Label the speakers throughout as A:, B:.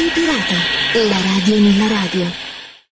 A: Radio Pirata, la radio nella radio.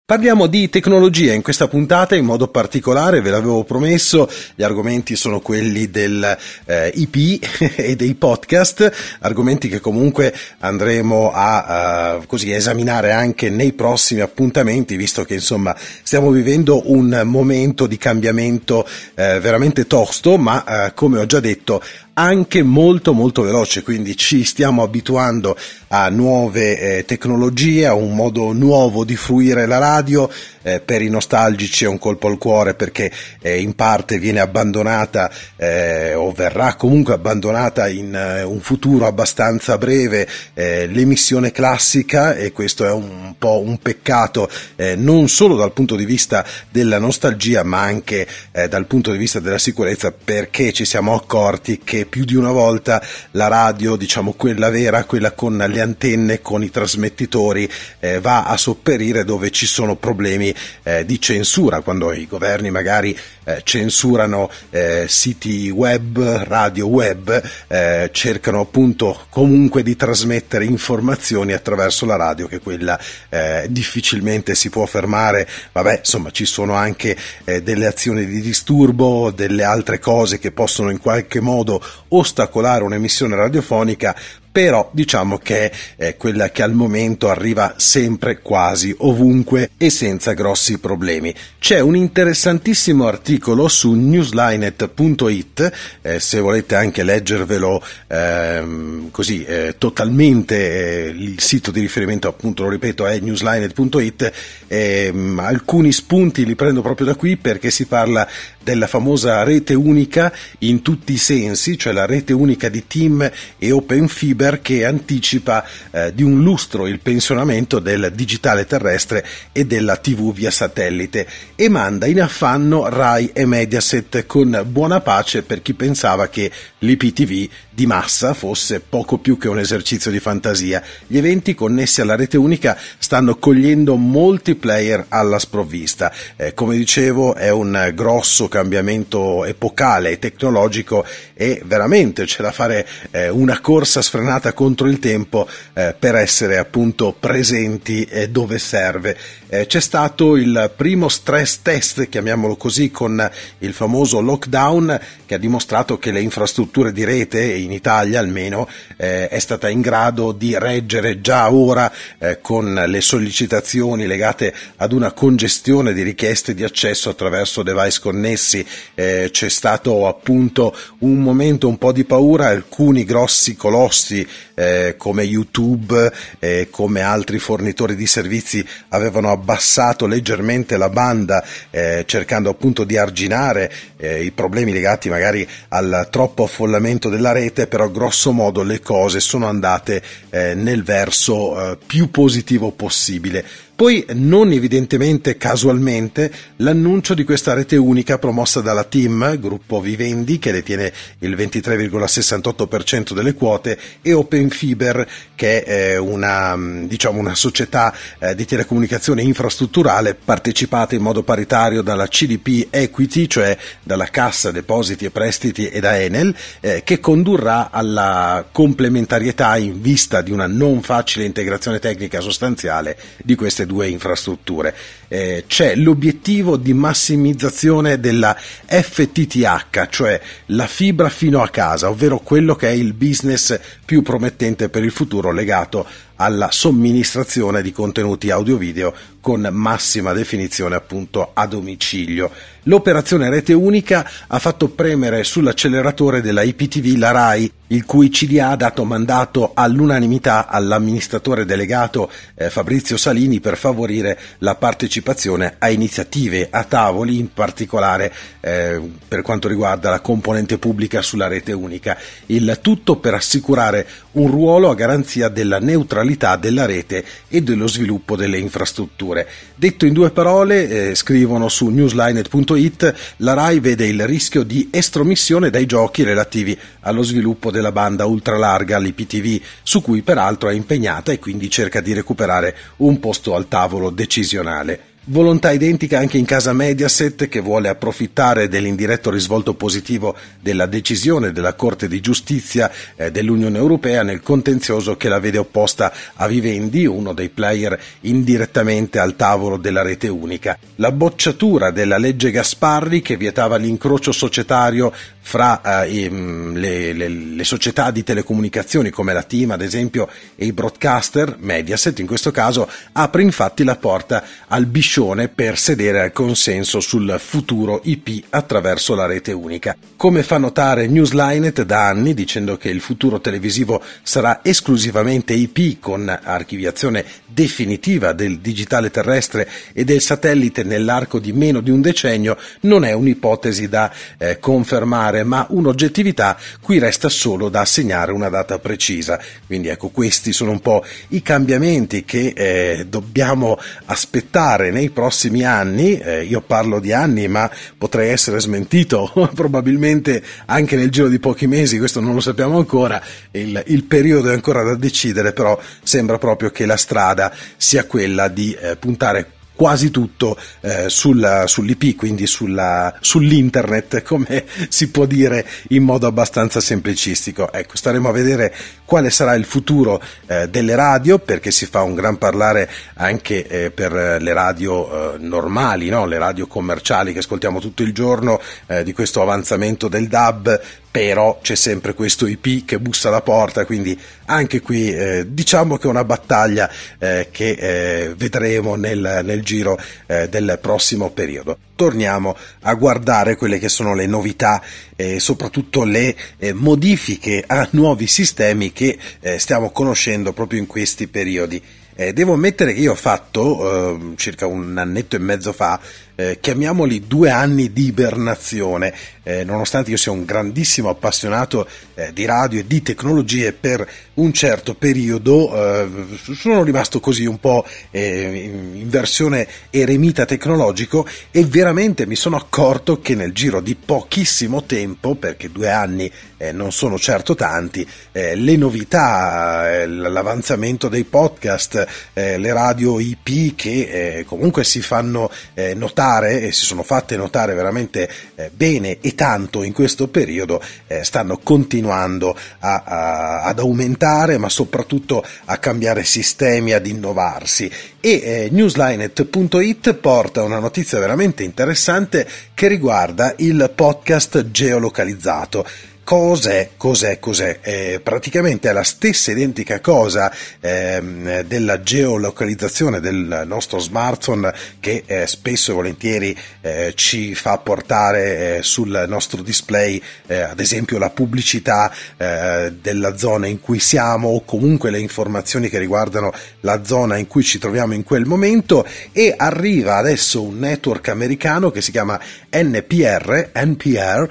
B: Parliamo di tecnologia in questa puntata, in modo particolare, ve l'avevo promesso, gli argomenti sono quelli del eh, IP e dei podcast, argomenti che comunque andremo a uh, così, esaminare anche nei prossimi appuntamenti, visto che insomma stiamo vivendo un momento di cambiamento eh, veramente tosto, ma eh, come ho già detto anche molto molto veloce, quindi ci stiamo abituando a nuove eh, tecnologie, a un modo nuovo di fruire la radio, eh, per i nostalgici è un colpo al cuore perché eh, in parte viene abbandonata eh, o verrà comunque abbandonata in eh, un futuro abbastanza breve eh, l'emissione classica e questo è un po' un peccato non solo dal punto di vista della nostalgia ma anche dal punto di vista della sicurezza perché ci siamo accorti che più di una volta la radio, diciamo quella vera, quella con le antenne, con i trasmettitori, eh, va a sopperire dove ci sono problemi eh, di censura, quando i governi magari eh, censurano eh, siti web, radio web, eh, cercano appunto comunque di trasmettere informazioni attraverso la radio, che quella eh, difficilmente si può fermare. Vabbè, insomma, ci sono anche delle azioni di disturbo, delle altre cose che possono in qualche modo ostacolare un'emissione radiofonica, però diciamo che è quella che al momento arriva sempre quasi ovunque e senza grossi problemi. C'è un interessantissimo articolo su newslinet.it, eh, se volete anche leggervelo ehm, così eh, totalmente, eh, il sito di riferimento appunto lo ripeto è newslinet.it, ehm, alcuni spunti li prendo proprio da qui perché si parla della famosa rete unica in tutti i sensi, cioè la rete unica di Team e Open Fiber che anticipa eh, di un lustro il pensionamento del digitale terrestre e della TV via satellite e manda in affanno Rai e Mediaset con buona pace per chi pensava che l'IPTV di massa fosse poco più che un esercizio di fantasia. Gli eventi connessi alla rete unica stanno cogliendo molti player alla sprovvista. Eh, come dicevo è un grosso cambiamento epocale e tecnologico e veramente c'è da fare eh, una corsa sfrenata contro il tempo eh, per essere appunto presenti dove serve. Eh, c'è stato il primo stress test, chiamiamolo così, con il famoso lockdown che ha dimostrato che le infrastrutture di rete in Italia almeno eh, è stata in grado di reggere già ora eh, con le sollecitazioni legate ad una congestione di richieste di accesso attraverso device connessi. Eh, c'è stato appunto un momento un po' di paura, alcuni grossi colossi eh, come YouTube e come altri fornitori di servizi avevano abbassato leggermente la banda eh, cercando appunto di arginare eh, i problemi legati magari al troppo affollamento della rete, però grosso modo le cose sono andate eh, nel verso eh, più positivo possibile. Poi, non evidentemente casualmente, l'annuncio di questa rete unica promossa dalla Team, gruppo Vivendi, che detiene il 23,68% delle quote, e Open Fiber, che è una, diciamo, una società eh, di telecomunicazione infrastrutturale partecipata in modo paritario dalla CDP Equity, cioè dalla Cassa Depositi e Prestiti e da Enel, eh, che condurrà alla complementarietà in vista di una non facile integrazione tecnica sostanziale di queste due infrastrutture. Eh, c'è l'obiettivo di massimizzazione della FTTH, cioè la fibra fino a casa, ovvero quello che è il business più promettente per il futuro legato alla somministrazione di contenuti audio-video con massima definizione appunto a domicilio. L'operazione rete unica ha fatto premere sull'acceleratore della IPTV la RAI, il cui CDA ha dato mandato all'unanimità all'amministratore delegato eh, Fabrizio Salini per favorire la partecipazione a iniziative a tavoli, in particolare eh, per quanto riguarda la componente pubblica sulla rete unica. Il tutto per assicurare un ruolo a garanzia della neutralità della rete e dello sviluppo delle infrastrutture. Detto in due parole, eh, scrivono su newslinet.it, la RAI vede il rischio di estromissione dai giochi relativi allo sviluppo della banda ultralarga all'IPTV, su cui peraltro è impegnata e quindi cerca di recuperare un posto al tavolo decisionale. Volontà identica anche in casa Mediaset che vuole approfittare dell'indiretto risvolto positivo della decisione della Corte di Giustizia eh, dell'Unione Europea nel contenzioso che la vede opposta a Vivendi, uno dei player indirettamente al tavolo della rete unica. La bocciatura della legge Gasparri che vietava l'incrocio societario fra eh, le, le, le, società di telecomunicazioni come la Team ad esempio e i broadcaster, Mediaset in questo caso, apre infatti la porta al biscione per sedere al consenso sul futuro IP attraverso la rete unica. Come fa notare Newslinet da anni dicendo che il futuro televisivo sarà esclusivamente IP con archiviazione definitiva del digitale terrestre e del satellite nell'arco di meno di un decennio, non è un'ipotesi da eh, confermare ma un'oggettività cui resta solo da assegnare una data precisa. Quindi ecco, questi sono un po' i cambiamenti che eh, dobbiamo aspettare nei prossimi anni. Eh, io parlo di anni, ma potrei essere smentito probabilmente anche nel giro di pochi mesi, questo non lo sappiamo ancora. Il, il periodo è ancora da decidere, però sembra proprio che la strada sia quella di eh, puntare quasi tutto eh, sulla, sull'IP, quindi sulla, sull'internet, come si può dire in modo abbastanza semplicistico. Ecco, staremo a vedere quale sarà il futuro eh, delle radio, perché si fa un gran parlare anche eh, per le radio eh, normali, no? le radio commerciali che ascoltiamo tutto il giorno, eh, di questo avanzamento del DAB, però c'è sempre questo IP che bussa alla porta, quindi anche qui eh, diciamo che è una battaglia eh, che eh, vedremo nel, nel giro eh, del prossimo periodo. Torniamo a guardare quelle che sono le novità e soprattutto le eh, modifiche a nuovi sistemi che eh, stiamo conoscendo proprio in questi periodi. devo ammettere che io ho fatto circa un annetto e mezzo fa eh, chiamiamoli due anni di ibernazione, eh, nonostante io sia un grandissimo appassionato eh, di radio e di tecnologie, per un certo periodo eh, sono rimasto così un po' eh, in versione eremita tecnologico e veramente mi sono accorto che nel giro di pochissimo tempo, perché due anni eh, non sono certo tanti, le novità, l'avanzamento dei podcast, le radio IP che comunque si fanno notare e si sono fatte notare veramente eh, bene e tanto in questo periodo eh, stanno continuando a, a, ad aumentare ma soprattutto a cambiare sistemi, ad innovarsi e eh, newslinet.it porta una notizia veramente interessante che riguarda il podcast geolocalizzato. Cos'è? Cos'è? Cos'è? Eh, praticamente è la stessa identica cosa eh, della geolocalizzazione del nostro smartphone che eh, spesso e volentieri eh, ci fa portare eh, sul nostro display eh, ad esempio la pubblicità della zona in cui siamo o comunque le informazioni che riguardano la zona in cui ci troviamo in quel momento e arriva adesso un network americano che si chiama NPR, NPR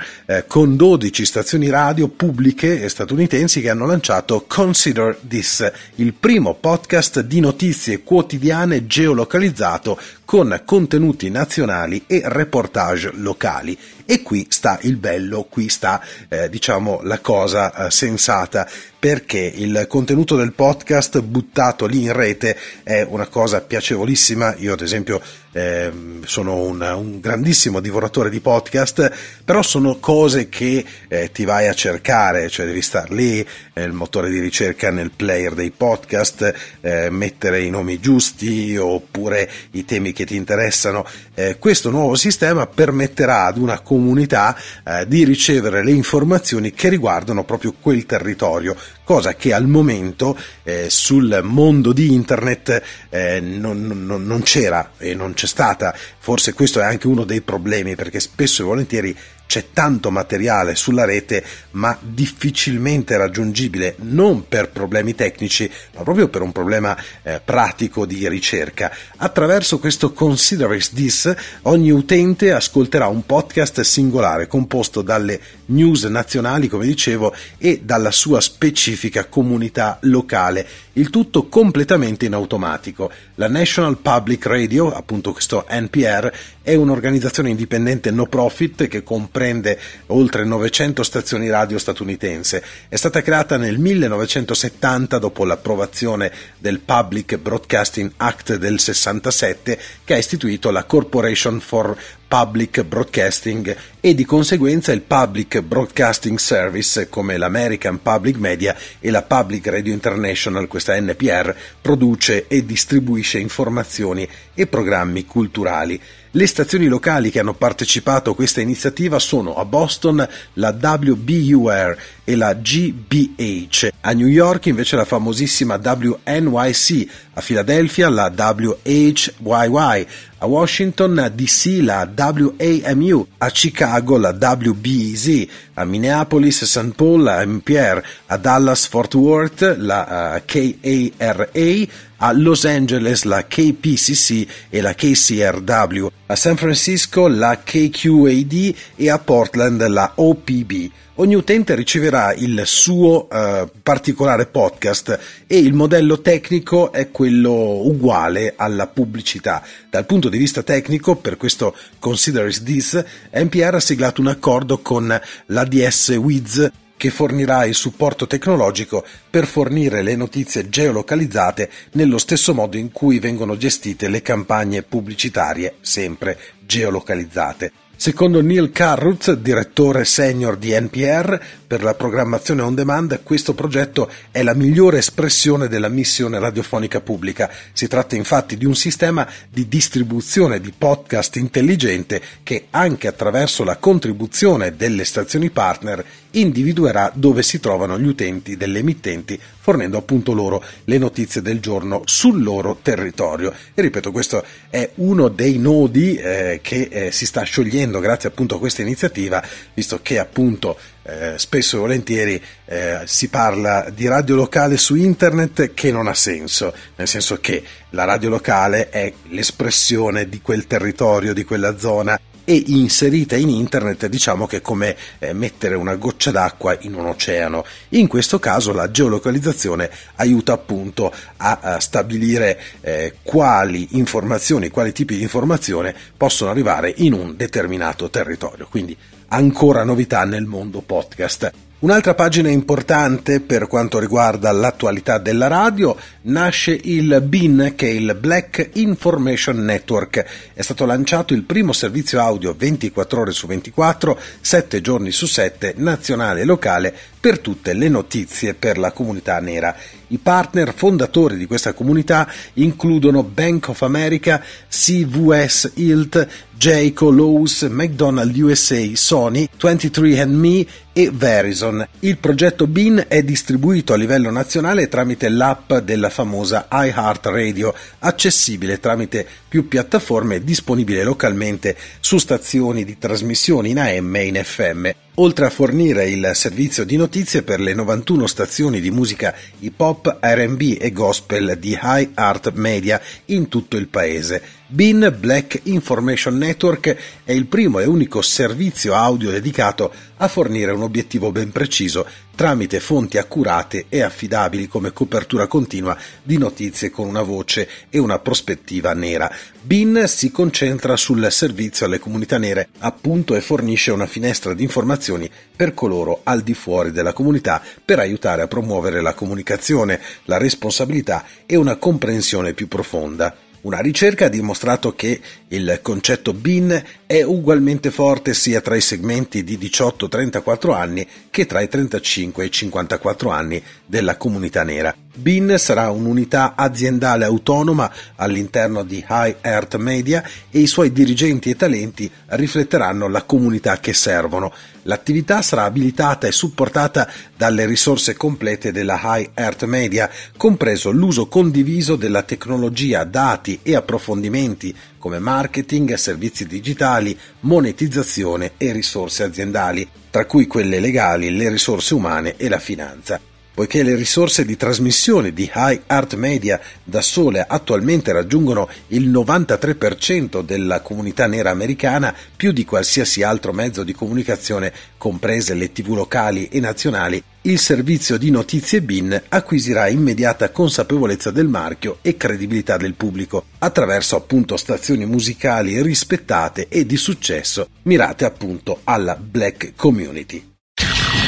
B: con 12 stazioni stazioni radio pubbliche statunitensi che hanno lanciato Consider This, il primo podcast di notizie quotidiane geolocalizzato con contenuti nazionali e reportage locali. E qui sta il bello, qui sta eh, diciamo la cosa eh, sensata perché il contenuto del podcast buttato lì in rete è una cosa piacevolissima. Io ad esempio eh, sono un, un, grandissimo divoratore di podcast, però sono cose che eh, ti vai a cercare, cioè devi star lì, il motore di ricerca nel player dei podcast, eh, mettere i nomi giusti oppure i temi che ti interessano. Eh, questo nuovo sistema permetterà ad una comunità eh, di ricevere le informazioni che riguardano proprio quel territorio cosa che al momento eh, sul mondo di internet eh, non, non, non c'era e non c'è stata. Forse questo è anche uno dei problemi perché spesso e volentieri c'è tanto materiale sulla rete ma difficilmente raggiungibile non per problemi tecnici ma proprio per un problema eh, pratico di ricerca. Attraverso questo Consider This ogni utente ascolterà un podcast singolare composto dalle news nazionali, come dicevo, e dalla sua specifica comunità locale, il tutto completamente in automatico. La National Public Radio, appunto questo NPR, è un'organizzazione indipendente no profit che comprende oltre 900 stazioni radio statunitense. È stata creata nel 1970 dopo l'approvazione del Public Broadcasting Act del 67 che ha istituito la Corporation for Public Broadcasting e di conseguenza il Public Broadcasting Service come l'American Public Media e la Public Radio International, questa NPR, produce e distribuisce informazioni e programmi culturali. Le stazioni locali che hanno partecipato a questa iniziativa sono a Boston la WBUR e la GBH, a New York invece la famosissima WNYC, a Filadelfia la WHYY, a Washington DC la WAMU, a Chicago la WBEZ, a Minneapolis St. Paul la MPR, a Dallas Fort Worth la uh, KARA, a Los Angeles la KPCC e la KCRW, a San Francisco la KQAD e a Portland la OPB. Ogni utente riceverà il suo uh, particolare podcast e il modello tecnico è quello uguale alla pubblicità. Dal punto di vista tecnico, per questo Consider This, NPR ha siglato un accordo con l'ADS Wiz che fornirà il supporto tecnologico per fornire le notizie geolocalizzate nello stesso modo in cui vengono gestite le campagne pubblicitarie, sempre geolocalizzate. Secondo Neil Carruth, direttore senior di NPR per la programmazione on demand, questo progetto è la migliore espressione della missione radiofonica pubblica. Si tratta infatti di un sistema di distribuzione di podcast intelligente che anche attraverso la contribuzione delle stazioni partner individuerà dove si trovano gli utenti delle emittenti, fornendo appunto loro le notizie del giorno sul loro territorio. E ripeto, questo è uno dei nodi eh, che eh, si sta sciogliendo grazie appunto a questa iniziativa, visto che appunto eh, spesso e volentieri eh, si parla di radio locale su internet che non ha senso, nel senso che la radio locale è l'espressione di quel territorio, di quella zona e inserita in internet diciamo che è come eh, mettere una goccia d'acqua in un oceano. In questo caso la geolocalizzazione aiuta appunto a, a stabilire eh, quali informazioni, quali tipi di informazione possono arrivare in un determinato territorio. Quindi ancora novità nel mondo podcast. Un'altra pagina importante per quanto riguarda l'attualità della radio nasce il BIN che è il Black Information Network. È stato lanciato il primo servizio audio 24 ore su 24, 7 giorni su 7, nazionale e locale per tutte le notizie per la comunità nera. I partner fondatori di questa comunità includono Bank of America, CVS Hilt, Jayco, Lowe's, McDonald's USA, Sony, 23andMe e Verizon. Il progetto BIN è distribuito a livello nazionale tramite l'app della famosa iHeartRadio, accessibile tramite più piattaforme disponibile localmente su stazioni di trasmissione in AM e in FM oltre a fornire il servizio di notizie per le 91 stazioni di musica hip hop, RB e gospel di High Art Media in tutto il paese. BIN Black Information Network è il primo e unico servizio audio dedicato a fornire un obiettivo ben preciso tramite fonti accurate e affidabili come copertura continua di notizie con una voce e una prospettiva nera. BIN si concentra sul servizio alle comunità nere, appunto, e fornisce una finestra di informazioni per coloro al di fuori della comunità per aiutare a promuovere la comunicazione, la responsabilità e una comprensione più profonda. Una ricerca ha dimostrato che il concetto BIN è ugualmente forte sia tra i segmenti di 18-34 anni che tra i 35 e i 54 anni della comunità nera. BIN sarà un'unità aziendale autonoma all'interno di High Earth Media e i suoi dirigenti e talenti rifletteranno la comunità che servono. L'attività sarà abilitata e supportata dalle risorse complete della High Earth Media, compreso l'uso condiviso della tecnologia, dati e approfondimenti come marketing, servizi digitali, monetizzazione e risorse aziendali, tra cui quelle legali, le risorse umane e la finanza. Poiché le risorse di trasmissione di High Art Media da sole attualmente raggiungono il 93% della comunità nera americana, più di qualsiasi altro mezzo di comunicazione, comprese le tv locali e nazionali, il servizio di notizie BIN acquisirà immediata consapevolezza del marchio e credibilità del pubblico attraverso appunto stazioni musicali rispettate e di successo mirate appunto alla black community.